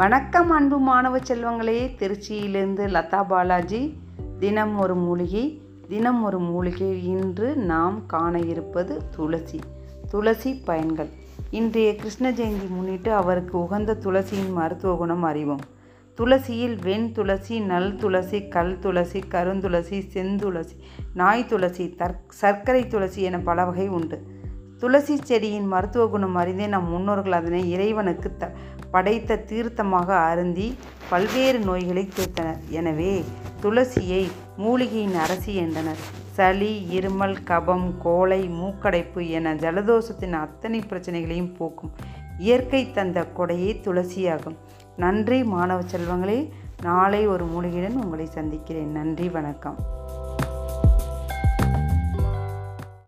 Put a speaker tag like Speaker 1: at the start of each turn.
Speaker 1: வணக்கம் அன்பு மாணவ செல்வங்களே. திருச்சியிலிருந்து லதா பாலாஜி. தினம் ஒரு மூலிகை. தினம் ஒரு மூலிகை இன்று நாம் காண இருப்பது துளசி. துளசி பயன்கள். இன்றைய கிருஷ்ண ஜெயந்தி முன்னிட்டு அவருக்கு உகந்த துளசியின் மருத்துவ குணம் அறிவோம். துளசியில் வெண் துளசி நல் துளசி கல் துளசி கருந்துளசி செந்துளசி நாய் துளசி தற் சர்க்கரை துளசி என பல வகை உண்டு. துளசி செடியின் மருத்துவ குணம் அறிந்தே நம் முன்னோர்கள் அதனை இறைவனுக்கு த படைத்த தீர்த்தமாக அருந்தி பல்வேறு நோய்களை தீர்த்தனர். எனவே துளசியை மூலிகையின் அரசி என்றனர். சளி இருமல் கபம் கோலை மூக்கடைப்பு என ஜலதோஷத்தின் அத்தனை பிரச்சனைகளையும் போக்கும் இயற்கை தந்த கொடையே துளசியாகும். நன்றி மாணவ செல்வங்களே. நாளை ஒரு மூலிகையுடன் உங்களை சந்திக்கிறேன். நன்றி வணக்கம்.